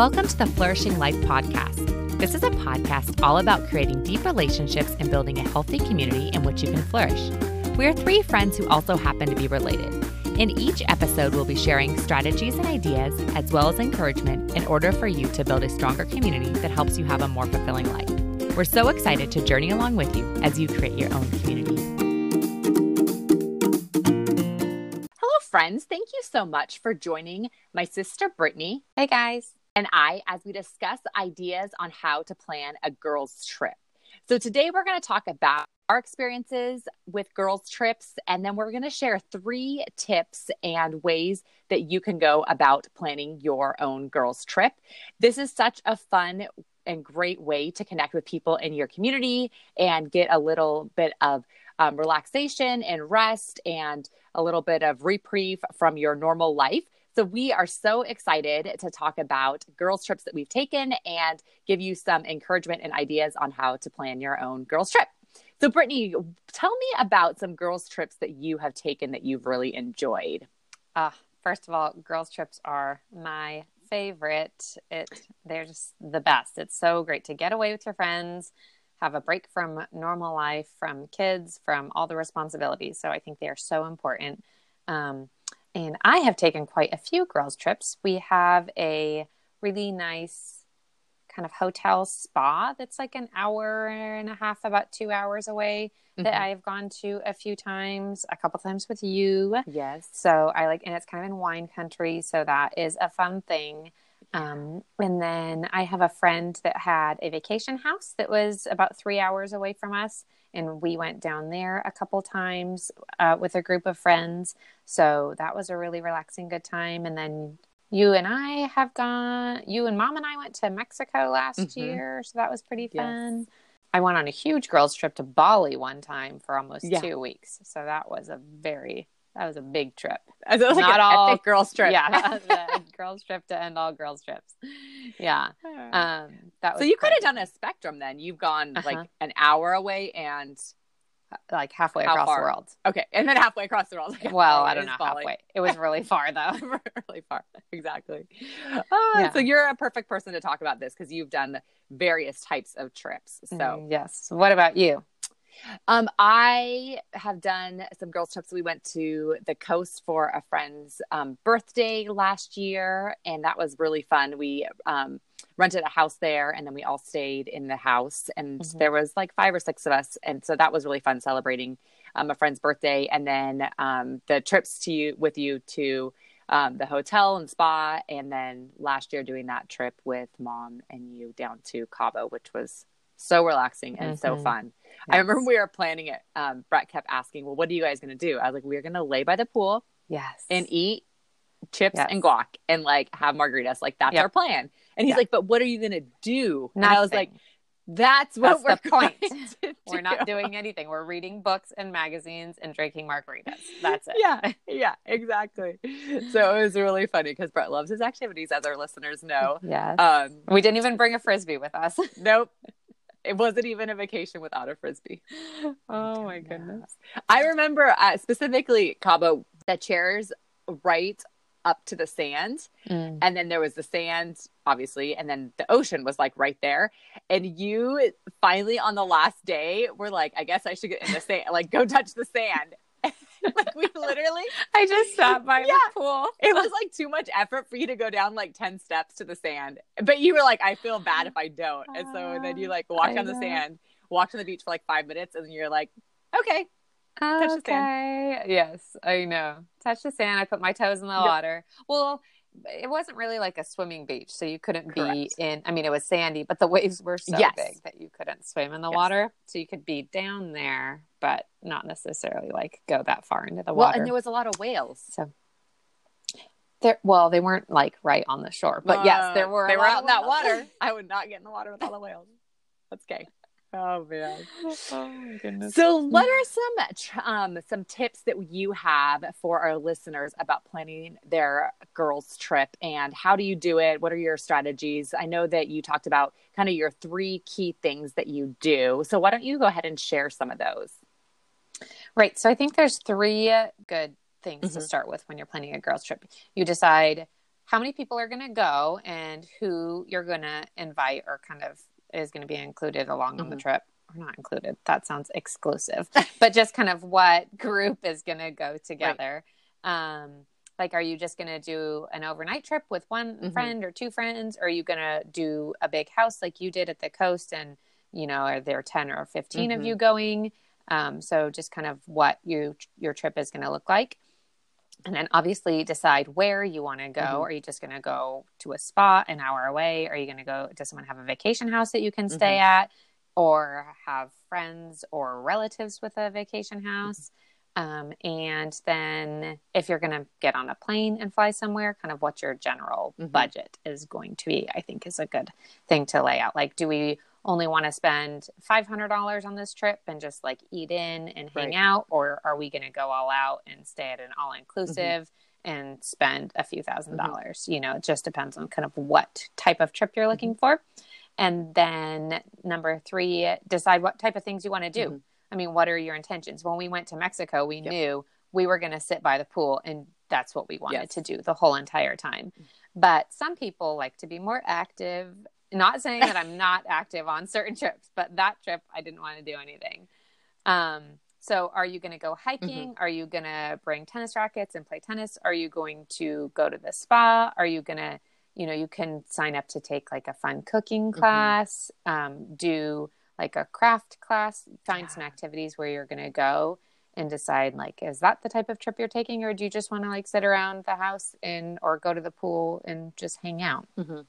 Welcome to the Flourishing Life Podcast. This is a podcast all about creating deep relationships and building a healthy community in which you can flourish. We are three friends who also happen to be related. In each episode, we'll be sharing strategies and ideas, as well as encouragement, in order for you to build a stronger community that helps you have a more fulfilling life. We're so excited to journey along with you as you create your own community. Hello, friends. Thank you so much for joining my sister Brittany. Hey, guys and I as we discuss ideas on how to plan a girls' trip. So, today we're going to talk about our experiences with girls' trips, and then we're going to share three tips and ways that you can go about planning your own girls' trip. This is such a fun and great way to connect with people in your community and get a little bit of um, relaxation and rest and a little bit of reprieve from your normal life. So we are so excited to talk about girls' trips that we've taken and give you some encouragement and ideas on how to plan your own girls' trip. So, Brittany, tell me about some girls' trips that you have taken that you've really enjoyed. Uh, first of all, girls' trips are my favorite. It they're just the best. It's so great to get away with your friends, have a break from normal life, from kids, from all the responsibilities. So I think they are so important. Um, and I have taken quite a few girls' trips. We have a really nice kind of hotel spa that's like an hour and a half, about two hours away mm-hmm. that I've gone to a few times, a couple times with you. Yes. So I like, and it's kind of in wine country. So that is a fun thing. Um, and then I have a friend that had a vacation house that was about three hours away from us and we went down there a couple times uh, with a group of friends. So that was a really relaxing, good time. And then you and I have gone. You and Mom and I went to Mexico last mm-hmm. year, so that was pretty fun. Yes. I went on a huge girls' trip to Bali one time for almost yeah. two weeks, so that was a very that was a big trip. It was Not all girls trip. Yeah, girls trip to end all girls trips. Yeah. Um, that so you could have done a spectrum then. You've gone uh-huh. like an hour away and uh, like halfway How across far? the world. Okay, and then halfway across the world. well, I don't know Bali. halfway. It was really far though. really far. Exactly. Oh, yeah. So you're a perfect person to talk about this because you've done various types of trips. So mm, yes. What about you? Um, I have done some girls' trips. We went to the coast for a friend's um, birthday last year, and that was really fun. We um, rented a house there, and then we all stayed in the house, and mm-hmm. there was like five or six of us, and so that was really fun celebrating um, a friend's birthday, and then um, the trips to you with you to. Um, the hotel and spa, and then last year doing that trip with mom and you down to Cabo, which was so relaxing and mm-hmm. so fun. Yes. I remember we were planning it. Um, Brett kept asking, "Well, what are you guys going to do?" I was like, "We're going to lay by the pool, yes, and eat chips yes. and guac and like have margaritas. Like that's yep. our plan." And he's yep. like, "But what are you going to do?" And I was like, "That's what that's we're the point. we're not doing anything. We're reading books and magazines and drinking margaritas. That's it." yeah, yeah, exactly. So it was really funny because Brett loves his activities, as our listeners know. Yes. Um, we didn't even bring a frisbee with us. nope it wasn't even a vacation without a frisbee. Oh my goodness. I remember uh, specifically Cabo, the chairs right up to the sand. Mm. And then there was the sand, obviously, and then the ocean was like right there. And you finally on the last day were like, I guess I should get in the sand, like go touch the sand. like we literally I just sat by yeah, the pool. It was like too much effort for you to go down like 10 steps to the sand. But you were like, I feel bad if I don't. And so then you ah, like walk on the sand, walk on the beach for like five minutes, and you're like, okay. Touch okay. the sand. Yes, I know. Touch the sand. I put my toes in the yep. water. Well, it wasn't really like a swimming beach, so you couldn't Correct. be in. I mean, it was sandy, but the waves were so yes. big that you couldn't swim in the yes. water. So you could be down there, but not necessarily like go that far into the water. Well, and there was a lot of whales. So there, well, they weren't like right on the shore, but uh, yes, there were. They were out in that water. I would not get in the water with all the whales. That's gay. Oh man. Oh my goodness. So what are some um some tips that you have for our listeners about planning their girls trip and how do you do it? What are your strategies? I know that you talked about kind of your three key things that you do. So why don't you go ahead and share some of those? Right. So I think there's three good things mm-hmm. to start with when you're planning a girls trip. You decide how many people are going to go and who you're going to invite or kind of is going to be included along mm-hmm. on the mm-hmm. trip or not included. That sounds exclusive, but just kind of what group is going to go together. Right. Um, like, are you just going to do an overnight trip with one mm-hmm. friend or two friends? Or are you going to do a big house like you did at the coast? And, you know, are there 10 or 15 mm-hmm. of you going? Um, so just kind of what you, your trip is going to look like. And then obviously decide where you want to go. Mm-hmm. Are you just going to go to a spot an hour away? Are you going to go, does someone have a vacation house that you can stay mm-hmm. at? Or have friends or relatives with a vacation house? Um, and then if you're going to get on a plane and fly somewhere, kind of what your general mm-hmm. budget is going to be, I think is a good thing to lay out. Like, do we only want to spend $500 on this trip and just like eat in and hang right. out? Or are we going to go all out and stay at an all inclusive mm-hmm. and spend a few 1000 mm-hmm. dollars? You know, it just depends on kind of what type of trip you're looking mm-hmm. for. And then number three, decide what type of things you want to do. Mm-hmm. I mean, what are your intentions? When we went to Mexico, we yep. knew we were going to sit by the pool and that's what we wanted yes. to do the whole entire time. But some people like to be more active. Not saying that I'm not active on certain trips, but that trip I didn't want to do anything. Um, so, are you going to go hiking? Mm-hmm. Are you going to bring tennis rackets and play tennis? Are you going to go to the spa? Are you going to, you know, you can sign up to take like a fun cooking mm-hmm. class, mm-hmm. um, do like a craft class, find yeah. some activities where you're going to go and decide like is that the type of trip you're taking or do you just want to like sit around the house and or go to the pool and just hang out mm-hmm.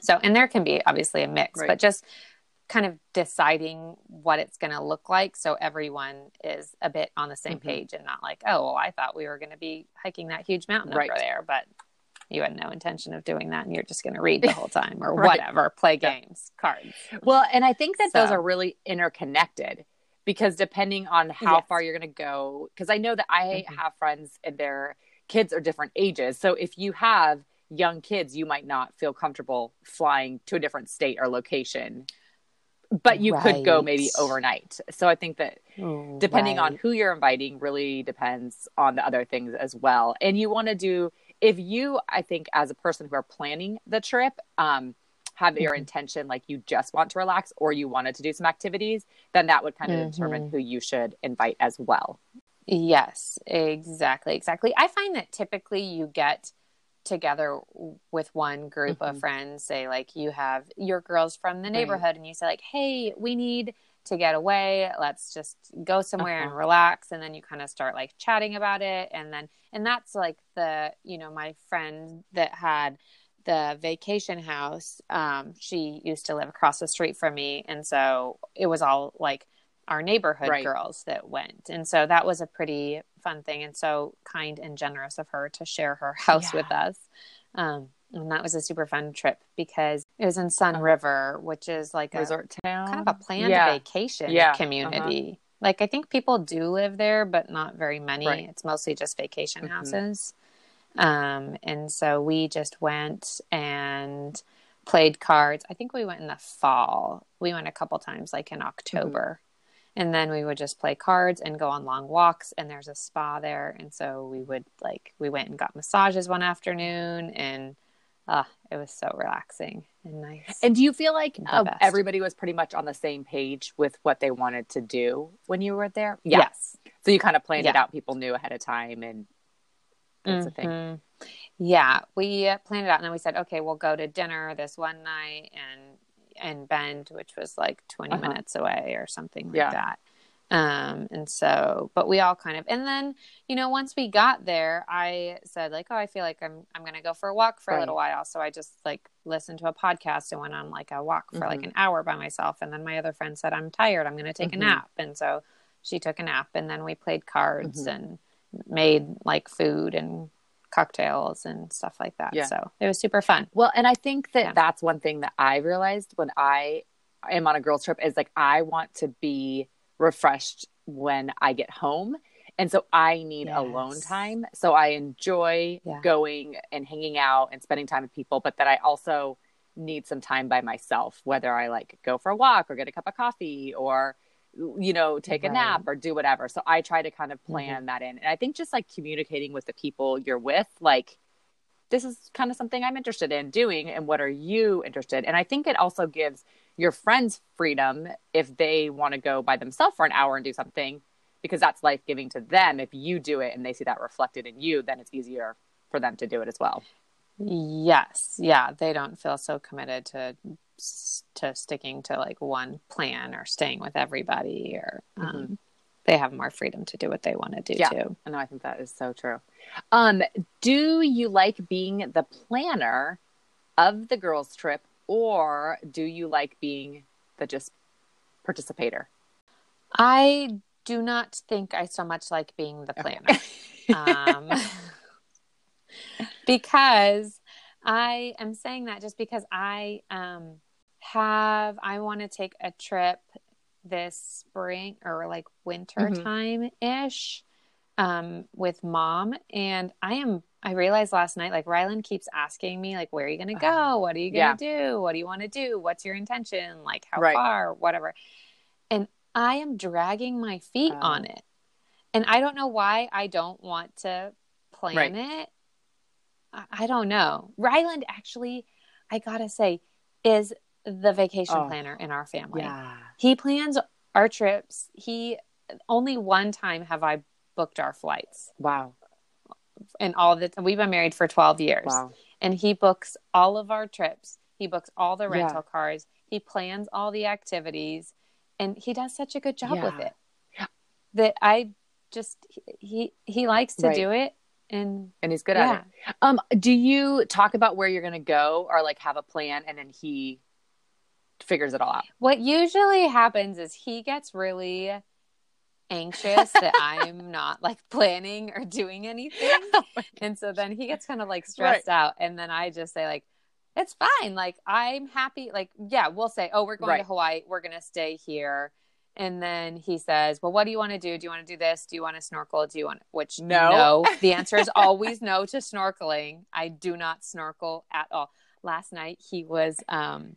So and there can be obviously a mix right. but just kind of deciding what it's going to look like so everyone is a bit on the same mm-hmm. page and not like oh well i thought we were going to be hiking that huge mountain right. over there but you had no intention of doing that and you're just going to read the whole time or right. whatever, play games, yeah. cards. Well, and I think that so. those are really interconnected because depending on how yes. far you're going to go, because I know that I mm-hmm. have friends and their kids are different ages. So if you have young kids, you might not feel comfortable flying to a different state or location. But you right. could go maybe overnight. So I think that oh, depending right. on who you're inviting really depends on the other things as well. And you want to do if you, I think, as a person who are planning the trip, um, have your mm-hmm. intention like you just want to relax or you wanted to do some activities, then that would kind of mm-hmm. determine who you should invite as well. Yes, exactly. Exactly. I find that typically you get together with one group mm-hmm. of friends, say, like you have your girls from the neighborhood, right. and you say, like, hey, we need to get away let's just go somewhere uh-huh. and relax and then you kind of start like chatting about it and then and that's like the you know my friend that had the vacation house um she used to live across the street from me and so it was all like our neighborhood right. girls that went and so that was a pretty fun thing and so kind and generous of her to share her house yeah. with us um and that was a super fun trip because it was in Sun uh-huh. River, which is like resort a resort town, kind of a planned yeah. vacation yeah. community. Uh-huh. Like I think people do live there, but not very many. Right. It's mostly just vacation mm-hmm. houses. Um, and so we just went and played cards. I think we went in the fall. We went a couple times, like in October. And then we would just play cards and go on long walks. And there's a spa there. And so we would like, we went and got massages one afternoon and Ah, it was so relaxing and nice. And do you feel like uh, everybody was pretty much on the same page with what they wanted to do when you were there? Yeah. Yes. So you kind of planned yeah. it out. People knew ahead of time, and that's mm-hmm. the thing. Mm-hmm. Yeah, we uh, planned it out, and then we said, okay, we'll go to dinner this one night and and Bend, which was like 20 uh-huh. minutes away or something like yeah. that. Um, and so, but we all kind of, and then, you know, once we got there, I said like, oh, I feel like I'm, I'm going to go for a walk for right. a little while. So I just like listened to a podcast and went on like a walk for mm-hmm. like an hour by myself. And then my other friend said, I'm tired. I'm going to take mm-hmm. a nap. And so she took a nap and then we played cards mm-hmm. and made like food and cocktails and stuff like that. Yeah. So it was super fun. Well, and I think that yeah. that's one thing that I realized when I am on a girls trip is like, I want to be refreshed when I get home. And so I need yes. alone time. So I enjoy yeah. going and hanging out and spending time with people, but that I also need some time by myself, whether I like go for a walk or get a cup of coffee or, you know, take right. a nap or do whatever. So I try to kind of plan mm-hmm. that in. And I think just like communicating with the people you're with, like, this is kind of something I'm interested in doing. And what are you interested? And I think it also gives your friends freedom if they want to go by themselves for an hour and do something because that's life giving to them. If you do it and they see that reflected in you, then it's easier for them to do it as well. Yes. Yeah. They don't feel so committed to to sticking to like one plan or staying with everybody or um, mm-hmm. they have more freedom to do what they want to do yeah. too. I know I think that is so true. Um, do you like being the planner of the girls trip or do you like being the just participator? I do not think I so much like being the planner. Okay. um, because I am saying that just because I um, have, I want to take a trip this spring or like winter mm-hmm. time ish um, with mom. And I am, I realized last night, like Rylan keeps asking me, like, where are you going to go? What are you going to yeah. do? What do you want to do? What's your intention? Like, how right. far? Whatever. And I am dragging my feet oh. on it. And I don't know why I don't want to plan right. it. I, I don't know. Ryland actually, I gotta say, is the vacation oh. planner in our family. Yeah. He plans our trips. He only one time have I booked our flights. Wow. And all the we've been married for 12 years. Wow. And he books all of our trips. He books all the rental yeah. cars. He plans all the activities and he does such a good job yeah. with it that I just he he likes to right. do it and and he's good yeah. at it. Um, do you talk about where you're going to go or like have a plan and then he figures it all out? What usually happens is he gets really anxious that I'm not like planning or doing anything. oh and so then he gets kind of like stressed right. out and then I just say like it's fine. Like I'm happy. Like, yeah, we'll say, oh, we're going right. to Hawaii. We're going to stay here. And then he says, well, what do you want to do? Do you want to do this? Do you want to snorkel? Do you want, which no, no. the answer is always no to snorkeling. I do not snorkel at all. Last night he was, um,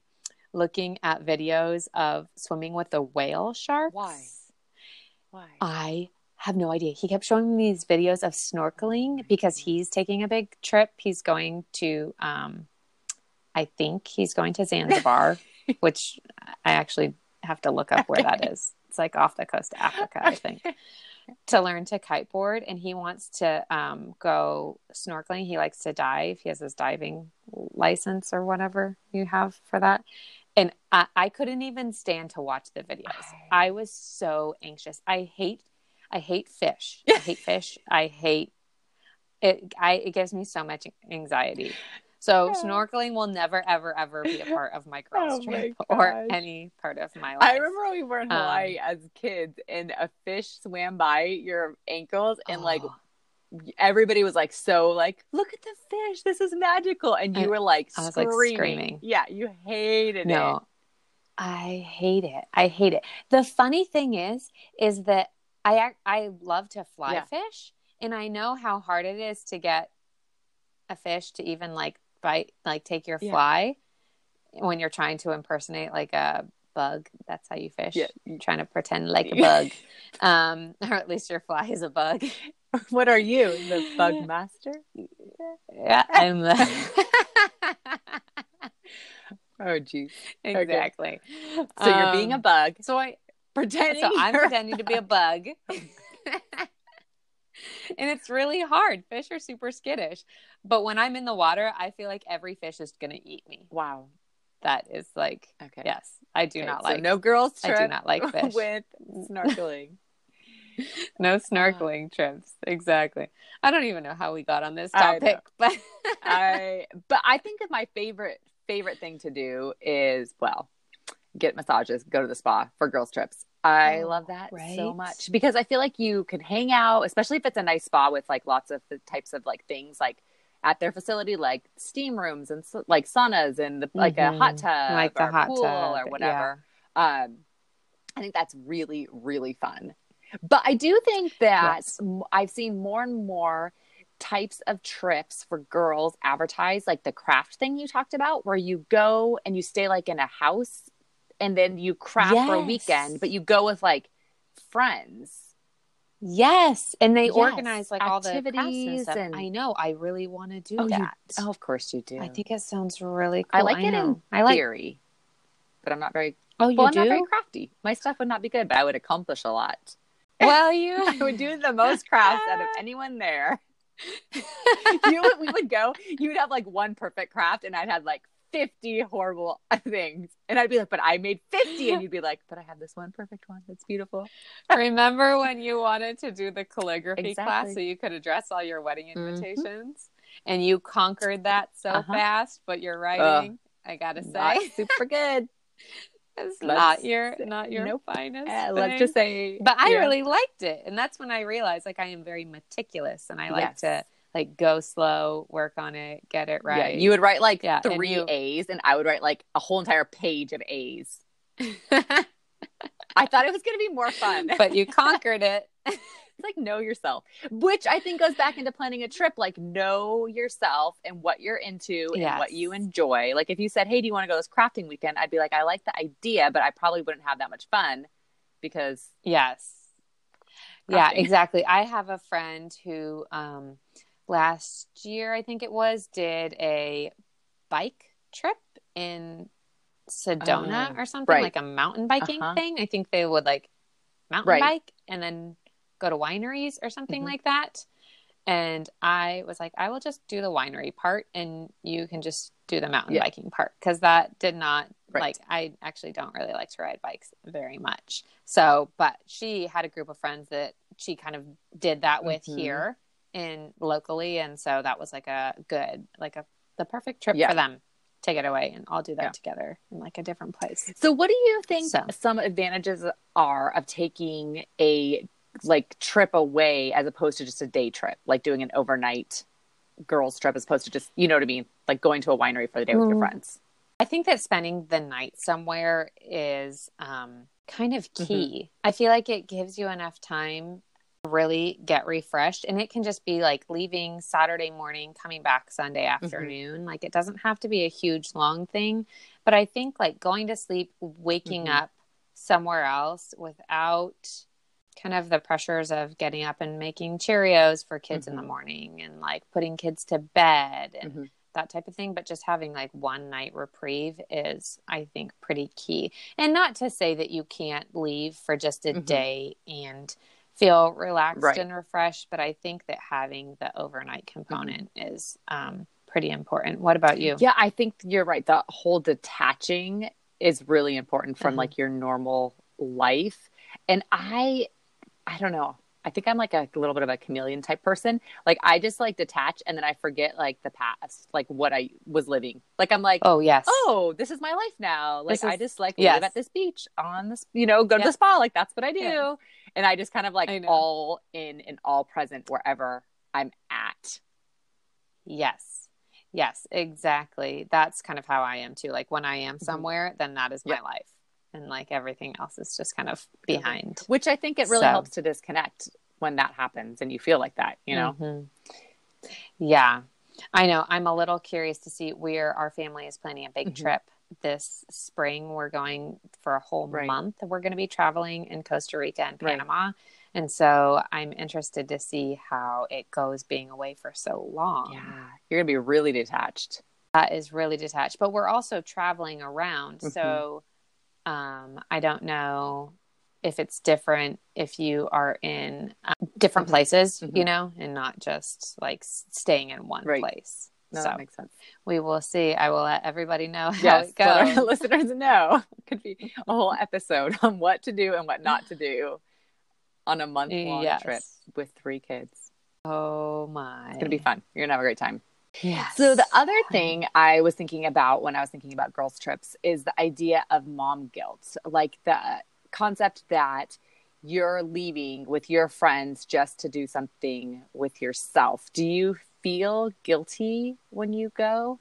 looking at videos of swimming with the whale sharks. Why? Why? I have no idea. He kept showing me these videos of snorkeling because he's taking a big trip. He's going to um, I think he's going to Zanzibar, which I actually have to look up where that is. It's like off the coast of Africa, I think, to learn to kiteboard. And he wants to um, go snorkeling. He likes to dive. He has his diving license or whatever you have for that. And I, I couldn't even stand to watch the videos. I was so anxious. I hate, I hate fish. I hate fish. I hate it. I it gives me so much anxiety. So snorkeling will never, ever, ever be a part of my girls oh trip my or any part of my life. I remember we were in Hawaii um, as kids and a fish swam by your ankles and oh. like everybody was like so like look at the fish this is magical and you were like, I was, screaming. like screaming yeah you hated no, it I hate it I hate it the funny thing is is that I I love to fly yeah. fish and I know how hard it is to get a fish to even like bite, like take your fly yeah. when you're trying to impersonate like a bug. That's how you fish. Yeah. You're trying to pretend like a bug. um, or at least your fly is a bug. What are you, the bug master? Yeah, I'm the. oh, geez. Exactly. Okay. So um, you're being a um, bug. So I pretending. So I'm pretending to be a bug and it's really hard. Fish are super skittish. But when I'm in the water, I feel like every fish is going to eat me. Wow. That is like, okay. Yes, I do okay, not like. No girls trip. I do not like fish with snorkeling. no snorkeling trips. Exactly. I don't even know how we got on this topic, I but I but I think that my favorite favorite thing to do is well, get massages, go to the spa for girls trips. I oh, love that right? so much because I feel like you can hang out, especially if it's a nice spa with like lots of the types of like things like at their facility, like steam rooms and like saunas and the, like mm-hmm. a hot mm-hmm. tub, like the hot pool tub or whatever. Yeah. Um, I think that's really really fun. But I do think that yes. I've seen more and more types of trips for girls advertised, like the craft thing you talked about, where you go and you stay like in a house and then you craft yes. for a weekend, but you go with like friends. Yes, and they Yes, organize like all the and activities and- I know. I really want to do Oh, you- that. Oh, of course you do. I think it sounds really cool. I like it know. in I like. theory, but I'm not very. Oh, you well, I'm not very crafty. My stuff would not be good, but I would accomplish a lot. Well, you. I would do the most crafts out of anyone there. you would, we would go. You would have like one perfect craft, and I'd have like fifty horrible things, and I'd be like, "But I made 50 and you'd be like, "But I have this one perfect one that's beautiful." Remember when you wanted to do the calligraphy class so you could address all your wedding Mhm. invitations? And you conquered that so Uh-huh. fast, but your writing, I gotta say, super good. It's not your not your nope. finest. Uh, let's just say, but I yeah. really liked it, and that's when I realized like I am very meticulous, and I like Yes. to like go slow, work on it, get it Yeah, right. you would write like Yeah, and three you- A's, and I would write like a whole entire page of A's. I thought it was going to be more fun. but you conquered it. It's like know yourself, which I think goes back into planning a trip. Like know yourself and what you're into and what you enjoy. Like if you said, "Hey, do you want to go this crafting weekend?" I'd be like, "I like the idea, but I probably wouldn't have that much fun because Yes. Yeah, exactly. I have a friend who um last year I think it was did a bike trip in Sedona Oh, or something right. like a mountain biking Uh-huh. thing. I think they would like mountain Right. bike and then go to wineries or something Mhm. like that. And I was like, I will just do the winery part and you can just do the mountain Yeah. biking part because that did not Right. like I actually don't really like to ride bikes very much. So, but she had a group of friends that she kind of did that with Mhm. here in locally and so that was like a good like a the perfect trip Yeah. for them to get away and all do that Yeah. together in like a different place. So, what do you think So. some advantages are of taking a like trip away as opposed to just a day trip, like doing an overnight girls trip as opposed to just you know what I mean, like going to a winery for the day with your Mm. friends? I think that spending the night somewhere is um, kind of key. I feel like it gives you enough time to really get refreshed. And it can just be like leaving Saturday morning, coming back Sunday afternoon. Like it doesn't have to be a huge long thing. But I think like going to sleep, waking Mhm. up somewhere else without kind of the pressures of getting up and making Cheerios for kids in the Mhm. morning and like putting kids to bed and Mhm. that type of thing but just having like one night reprieve is i think pretty key and not to say that you can't leave for just a Mhm. day and feel relaxed Right. and refreshed but i think that having the overnight component is um, pretty important what about you Yeah, I think you're right. The whole detaching is really important from Mhm. like your normal life. And I I don't know. I think I'm like a little bit of a chameleon type person. Like I just like detach and then I forget like the past, like what I was living. Like I'm like, oh yes oh, this is my life now. Like This I just like yes. live at this beach on this, you know, go to the spa. Like that's what I do. Yeah. And I just kind of like all in and all present wherever I'm at. yes yes exactly that's kind of how i am too like when i am mm-hmm. somewhere then that is my Yeah. life and like everything else is just kind of behind Which I think it really So- helps to disconnect when that happens and you feel like that, you know? Mhm. Yeah, I know. I'm a little curious to see where our family is planning a big Mhm. trip this spring. We're going for a whole Right. month. We're going to be traveling in Costa Rica and Right. Panama. And so I'm interested to see how it goes being away for so long. Yeah. You're going to be really detached. That is really detached. But we're also traveling around. Mhm. So um, I don't know if it's different if you are in um, different places, Mhm. you know, and not just like staying in one Right. place. No, so that makes sense. we will see. I will let everybody know how Yes, it let our goes. listeners know. It could be a whole episode on what to do and what not to do on a month long Yes. trip with three kids. Oh my. It's going to be fun. You're going to have a great time. Yes. So the other thing I was thinking about when I was thinking about girls trips is the idea of mom guilt, like the concept that you're leaving with your friends just to do something with yourself. Do you feel guilty when you go?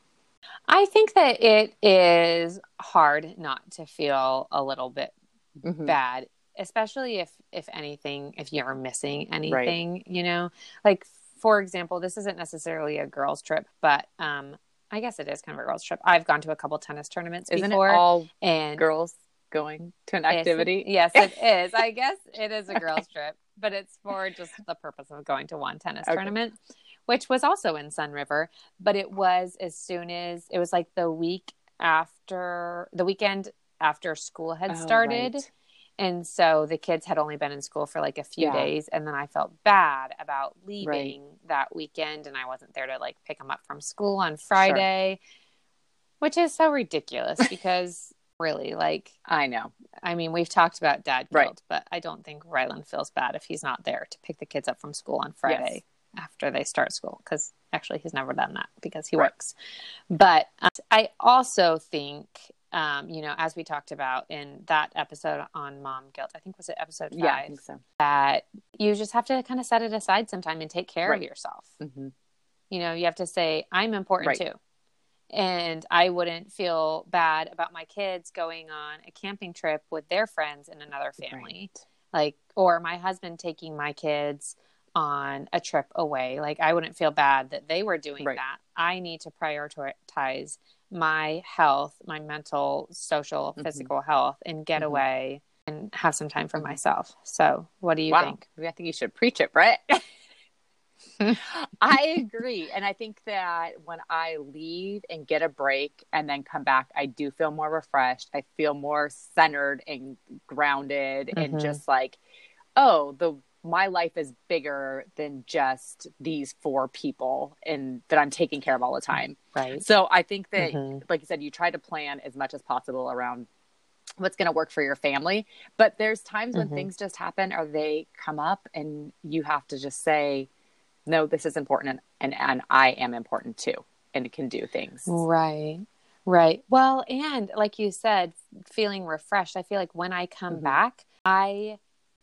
I think that it is hard not to feel a little bit Mhm. bad especially if if anything if you're missing anything you know like for example this isn't necessarily a girls trip but um i guess it is kind of a girls trip i've gone to a couple tennis tournaments Isn't before it all and girls going to an activity? yes it is i guess it is a girls trip but it's for just the purpose of going to one tennis Okay. tournament, which was also in Sunriver. But it was as soon as it was like the week after the weekend after school had Oh, started. right. And so the kids had only been in school for like a few Yeah. days. And then I felt bad about leaving that weekend and I wasn't there to like pick them up from school on Friday, which is so ridiculous because really, like, I know. I mean, we've talked about dad guilt, Right. but I don't think Rylan feels bad if he's not there to pick the kids up from school on Friday after they start school. Because actually, he's never done that because he Right. works. But uh, I also think, um, you know, as we talked about in that episode on mom guilt, I think was it episode five, Yeah, I think so. that you just have to kind of set it aside sometime and take care of Right. yourself. hmm You know, you have to say, I'm important Right. too. And I wouldn't feel bad about my kids going on a camping trip with their friends in another family. Like, or my husband taking my kids on a trip away. Like, I wouldn't feel bad that they were doing Right. that. I need to prioritize my health, my mental, social, Mhm. physical health, and get Mhm. away and have some time for Mhm. myself. So, what do you wow. think? I think you should preach it, Brett. I agree. And I think that when I leave and get a break and then come back, I do feel more refreshed. I feel more centered and grounded and Mhm. just like, oh, the my life is bigger than just these four people and that I'm taking care of all the time. Right. So I think that Mhm. like you said, you try to plan as much as possible around what's going to work for your family. But there's times when Mhm. things just happen or they come up, and you have to just say, "No, this is important, and and, and I am important too, and can do things." Right. Right. Well, and like you said, feeling refreshed. I feel like when I come Mhm. back, I,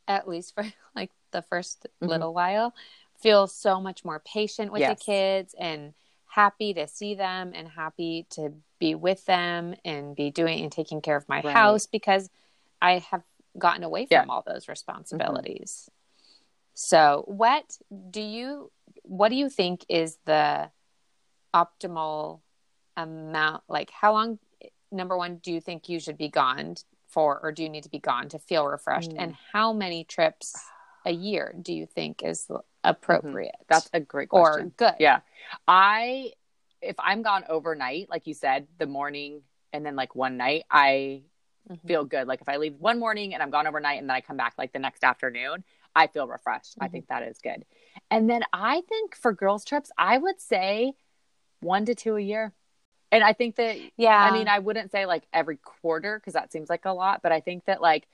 at least for like the 1st Mhm. little while, feel so much more patient with Yes. the kids and happy to see them and happy to be with them and be doing and taking care of my Right. house because I have gotten away from Yeah. all those responsibilities. So, what do you what do you think is the optimal amount like how long number one do you think you should be gone for or do you need to be gone to feel refreshed Mm. and how many trips a year do you think is appropriate That's a great or question. good Yeah. I if I'm gone overnight, like you said, the morning and then like one night, I Mhm. feel good. Like if I leave one morning and I'm gone overnight and then I come back like the next afternoon, I feel refreshed. I Mhm. think that is good. And then I think for girls trips, I would say one to two a year. And I think that yeah I mean, I wouldn't say like every quarter because that seems like a lot, but I think that like,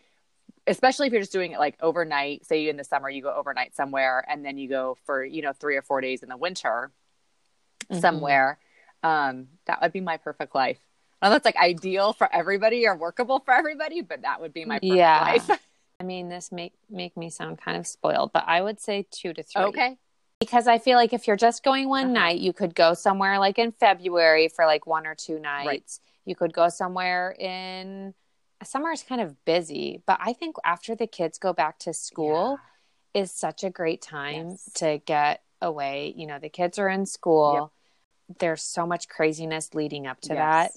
especially if you're just doing it like overnight, say in the summer you go overnight somewhere and then you go for, you know, three or four days in the winter Mhm. somewhere, um, that would be my perfect life. I know that's like ideal for everybody or workable for everybody, but that would be my perfect Yeah. life. i mean this make make me sound kind of spoiled but i would say two to three okay. because i feel like if you're just going one Uh-huh. night you could go somewhere like in february for like one or two nights you could go somewhere in summer is kind of busy but i think after the kids go back to school is such a great time Yes. to get away. You know, the kids are in school. There's so much craziness leading up to Yes. that.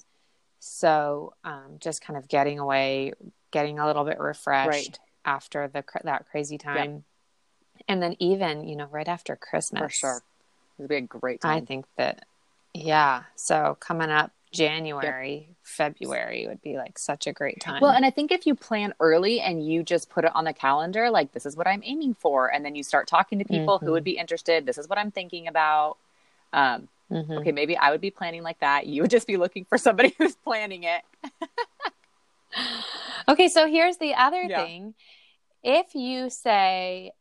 So, um, just kind of getting away, getting a little bit refreshed Right. after the that crazy time. And then even, you know, right after Christmas. For sure. It would be a great time. I think that yeah, so coming up January, February would be like such a great time. Well, and I think if you plan early and you just put it on the calendar, like this is what I'm aiming for, and then you start talking to people who Mhm. would be interested. This is what I'm thinking about. Um, Mhm. Okay, maybe I would be planning like that. You would just be looking for somebody who's planning it. Okay, so here's the other Yeah. thing. If you say,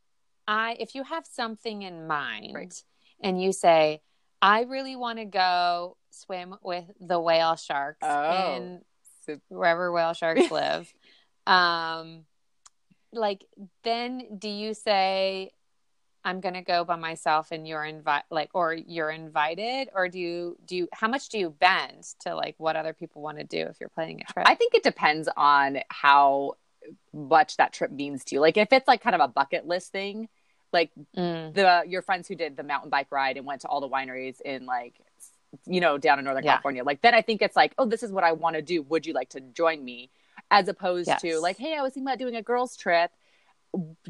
I, if you have something in mind Right. and you say, I really want to go swim with the whale sharks Oh. in So- wherever whale sharks live, um, like, then do you say, I'm going to go by myself and you're invite like, or you're invited or do you, do you, how much do you bend to like what other people want to do if you're planning a trip? I think it depends on how much that trip means to you. Like if it's like kind of a bucket list thing, like Mm. the your friends who did the mountain bike ride and went to all the wineries in like you know down in northern Yeah. california like then i think it's like oh this is what i want to do would you like to join me as opposed to like hey i was thinking about doing a girls trip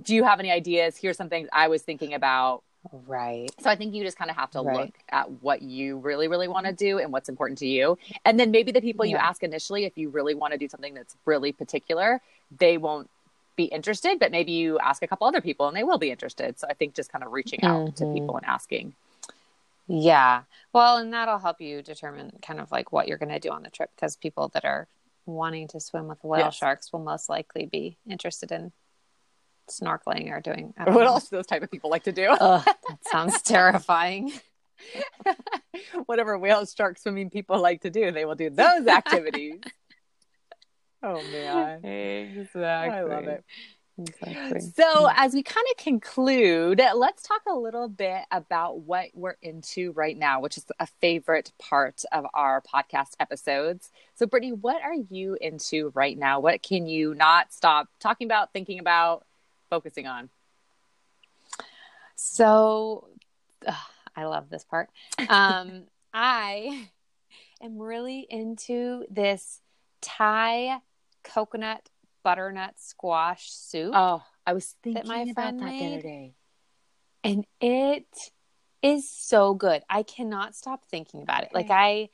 do you have any ideas? Here's some things I was thinking about. Right. So I think you just kind of have to Right. look at what you really, really want to do and what's important to you. And then maybe the people you ask initially, if you really want to do something that's really particular, they won't be interested, but maybe you ask a couple other people and they will be interested. So I think just kind of reaching out to Mhm. people and asking. Yeah. Well, and that'll help you determine kind of like what you're going to do on the trip because people that are wanting to swim with whale Yes. sharks will most likely be interested in snorkeling or doing. What know. else do those type of people like to do? Ugh, that sounds terrifying. Whatever whale shark swimming people like to do, they will do those activities. oh man. Exactly. I love it. Exactly. So, as we kind of conclude, let's talk a little bit about what we're into right now, which is a favorite part of our podcast episodes. So, Brittany, what are you into right now? What can you not stop talking about, thinking about, focusing on? So, ugh, I love this part. Um, I am really into this Thai coconut butternut squash soup, Oh, I was thinking That my about friend that the other day. and it is so good. I cannot stop thinking about it. Like I,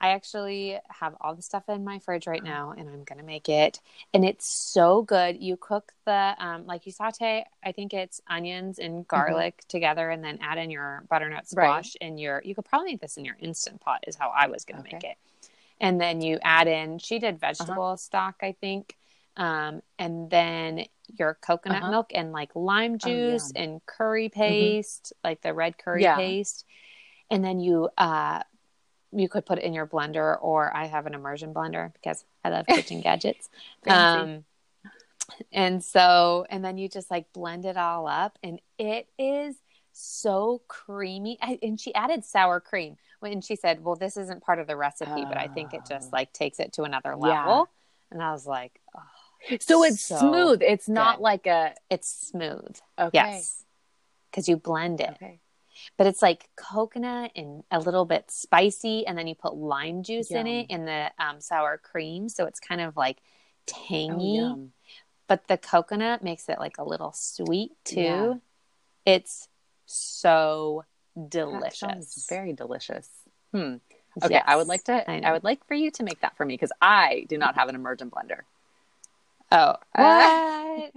I actually have all the stuff in my fridge right now, and I'm gonna make it. And it's so good. You cook the um, like you saute. I think it's onions and garlic together, and then add in your butternut Mm-hmm. Right. squash and your. You could probably make this in your instant pot. Is how I was gonna make it. And then you add in. She did vegetable stock, I think. Um, and then your coconut Uh-huh. milk and like lime Oh, juice yum. and curry paste, like the red curry Yeah. paste. And then you uh you could put it in your blender or I have an immersion blender because I love kitchen gadgets. Um and so and then you just like blend it all up and it is so creamy I, and she added sour cream when she said well this isn't part of the recipe but i think it just Oh. like takes it to another Yeah. level and i was like oh, So it's So smooth. It's not good. like a it's smooth okay. yes because you blend it Okay. but it's like coconut and a little bit spicy and then you put lime juice in it and the um, sour cream so it's kind of like Oh, tangy yum. but the coconut makes it like a little sweet too Yeah. it's so delicious very delicious. Hmm. Okay, I would like to. I I, would like for you to make that for me because I do not have an immersion blender. Oh Uh,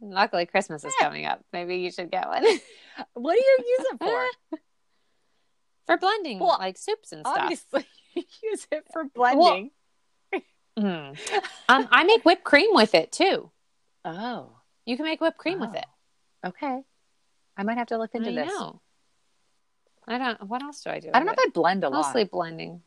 luckily christmas is coming up maybe you should get one What do you use it for? for blending Well, like soups and stuff Obviously, you use it for blending. Mhm. um, i make whipped cream with it too oh, you can make whipped cream with Oh, it okay. I might have to look into I this. know. I don't. What else do I do? I don't know with if I blend a it? lot. Mostly blending.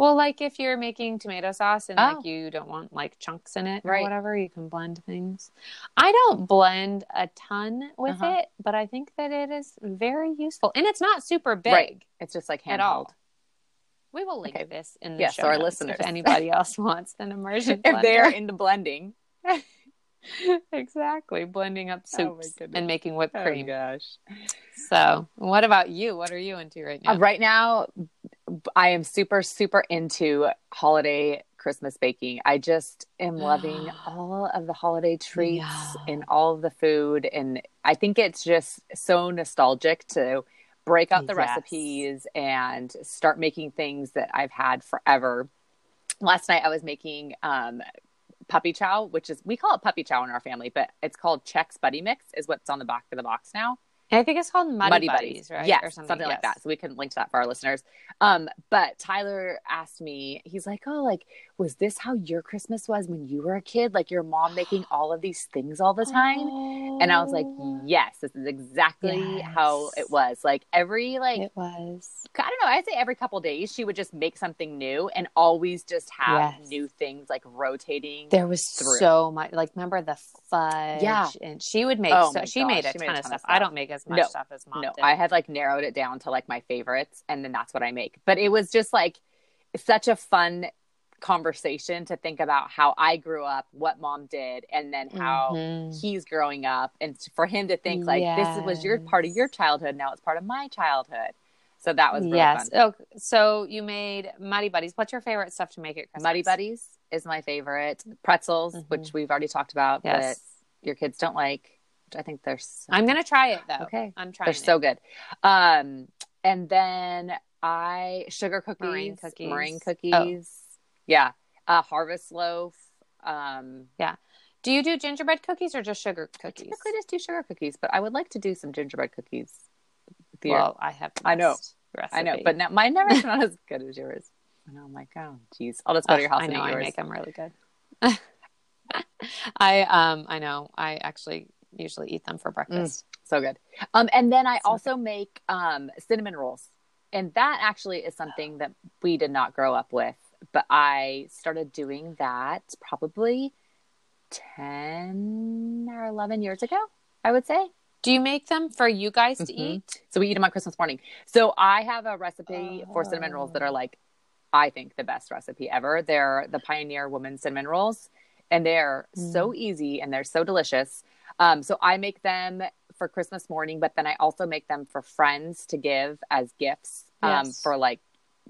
Well, like if you're making tomato sauce and Oh. like you don't want like chunks in it or whatever, you can blend things. I don't blend a ton with Uh-huh. it, but I think that it is very useful, and it's not super big Right. It's just like handheld. at all. We will link Okay. this in the Yes, show our notes listeners. if anybody else wants an immersion If they're into blending. exactly blending up Oh soups goodness. and making whipped Oh cream. gosh. So, what about you? What are you into right now? Uh, right now, I am super, super into holiday Christmas baking. I just am loving all of the holiday treats Yeah. and all of the food. And I think it's just so nostalgic to break out the Yes. recipes and start making things that I've had forever. Last night, I was making um, puppy chow, which is, we call it puppy chow in our family, but it's called Chex Buddy Mix, is what's on the back of the box now. I think it's called Muddy, Buddies, right? Yes, or something, something, like that. So we can link to that for our listeners. Um, but Tyler asked me, he's like, "Oh, like, was this how your Christmas was when you were a kid? Like your mom making all of these things all the time?" And I was like, Oh, "Yes, this is exactly Yes. how it was. Like every like it was. I don't know, I'd say every couple days she would just make something new and always just have Yes. new things like rotating. There was through. so much. Like, remember the fudge? Yeah. and she would make. Oh so she gosh, made a she ton of stuff. I don't make as much No. stuff as mom no, did. I had like narrowed it down to like my favorites, and then that's what I make. But it was just like such a fun conversation to think about how I grew up, what mom did, and then how Mhm. he's growing up, and for him to think like this was your part of your childhood, now it's part of my childhood. So that was really yes. fun. Oh, so you made Muddy Buddies. What's your favorite stuff to make at Christmas? Muddy Buddies is my favorite. Pretzels, Mhm. which we've already talked about, Yes. your kids don't like. I think they're. So, I'm gonna try it though. Okay. I'm trying. they're so good. Um, and then I sugar cookies, Meringue cookies. meringue Oh. cookies. Yeah, uh, harvest loaf. Um, yeah. Do you do gingerbread cookies or just sugar I cookies? typically just do sugar cookies, but I would like to do some gingerbread cookies. your- Well, I have. I know. Recipe. I know, but now, mine never not as good as yours. And I'm like, oh, geez, I'll just go to your house I and know eat I make them really good. I um I know I actually usually eat them for breakfast. So good. Um, and then I So also make um cinnamon rolls, and that actually is something that we did not grow up with, but I started doing that probably ten or eleven years ago. I would say. Do you make them for you guys to Mhm. eat? So we eat them on Christmas morning. So I have a recipe for cinnamon rolls that are like, I think the best recipe ever. They're the Pioneer Woman cinnamon rolls, and they're so easy and they're so delicious. Um, so I make them for Christmas morning, but then I also make them for friends to give as gifts um, Yes. for like,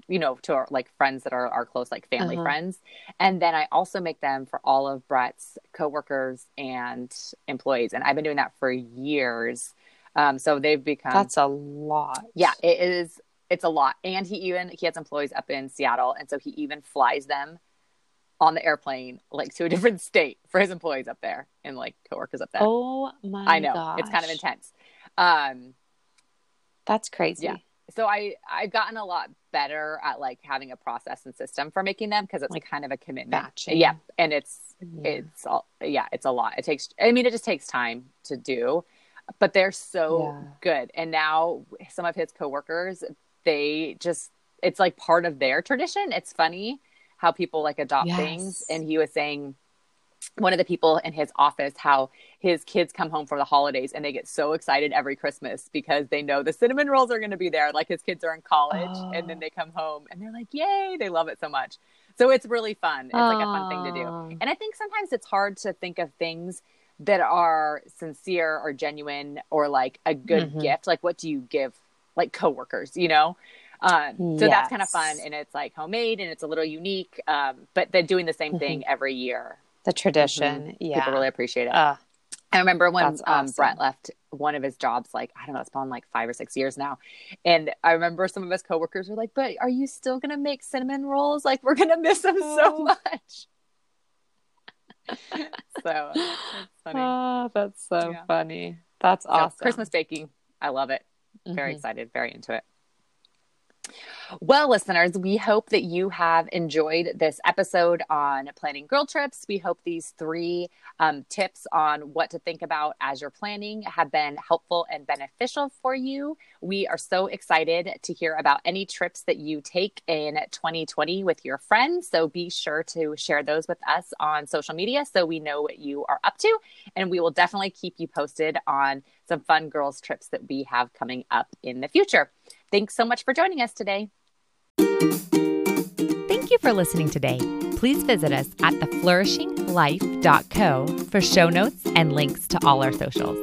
you know, to our, like friends that are our close, like family Uh-huh. friends. And then I also make them for all of Brett's coworkers and employees. And I've been doing that for years. Um, so they've become That's a lot. yeah, it is. It's a lot, and he even he has employees up in Seattle, and so he even flies them on the airplane like to a different state for his employees up there and like coworkers up there. Oh my! I know it's kind of intense. Um, That's crazy. Yeah. so I I've gotten a lot better at like having a process and system for making them because it's Like kind of a commitment. batching. Yeah, and it's Yeah. it's all yeah it's a lot. It takes I mean it just takes time to do, but they're so Yeah. good. And now some of his coworkers they just it's like part of their tradition. It's funny how people like adopt Yes. things. And he was saying one of the people in his office how his kids come home for the holidays and they get so excited every Christmas because they know the cinnamon rolls are going to be there. Like his kids are in college and then Oh. they come home and they're like, yay, they love it so much. So it's really fun. It's like a fun thing to do. And I think sometimes it's hard to think of things that are sincere or genuine or like a good Mhm. gift. Like, what do you give like coworkers, you know? Um, so that's kind of fun and it's like homemade and it's a little unique. Um, but they're doing the same thing every year. The tradition. Yeah. Mm-hmm. People really appreciate it. Uh, I remember when um, awesome. Brett left one of his jobs, like, I don't know, it's been like five or six years now. And I remember some of his coworkers were like, but are you still going to make cinnamon rolls? Like, we're going to miss them so Oh. much. so funny. oh, that's so Yeah. funny. That's So, awesome. Christmas baking. I love it. Very Mhm. excited, very into it. Well, listeners, we hope that you have enjoyed this episode on planning girl trips. We hope these three um, tips on what to think about as you're planning have been helpful and beneficial for you. We are so excited to hear about any trips that you take in 2020 with your friends. So be sure to share those with us on social media so we know what you are up to. And we will definitely keep you posted on some fun girls' trips that we have coming up in the future. Thanks so much for joining us today. Thank you for listening today. Please visit us at theflourishinglife.co for show notes and links to all our socials.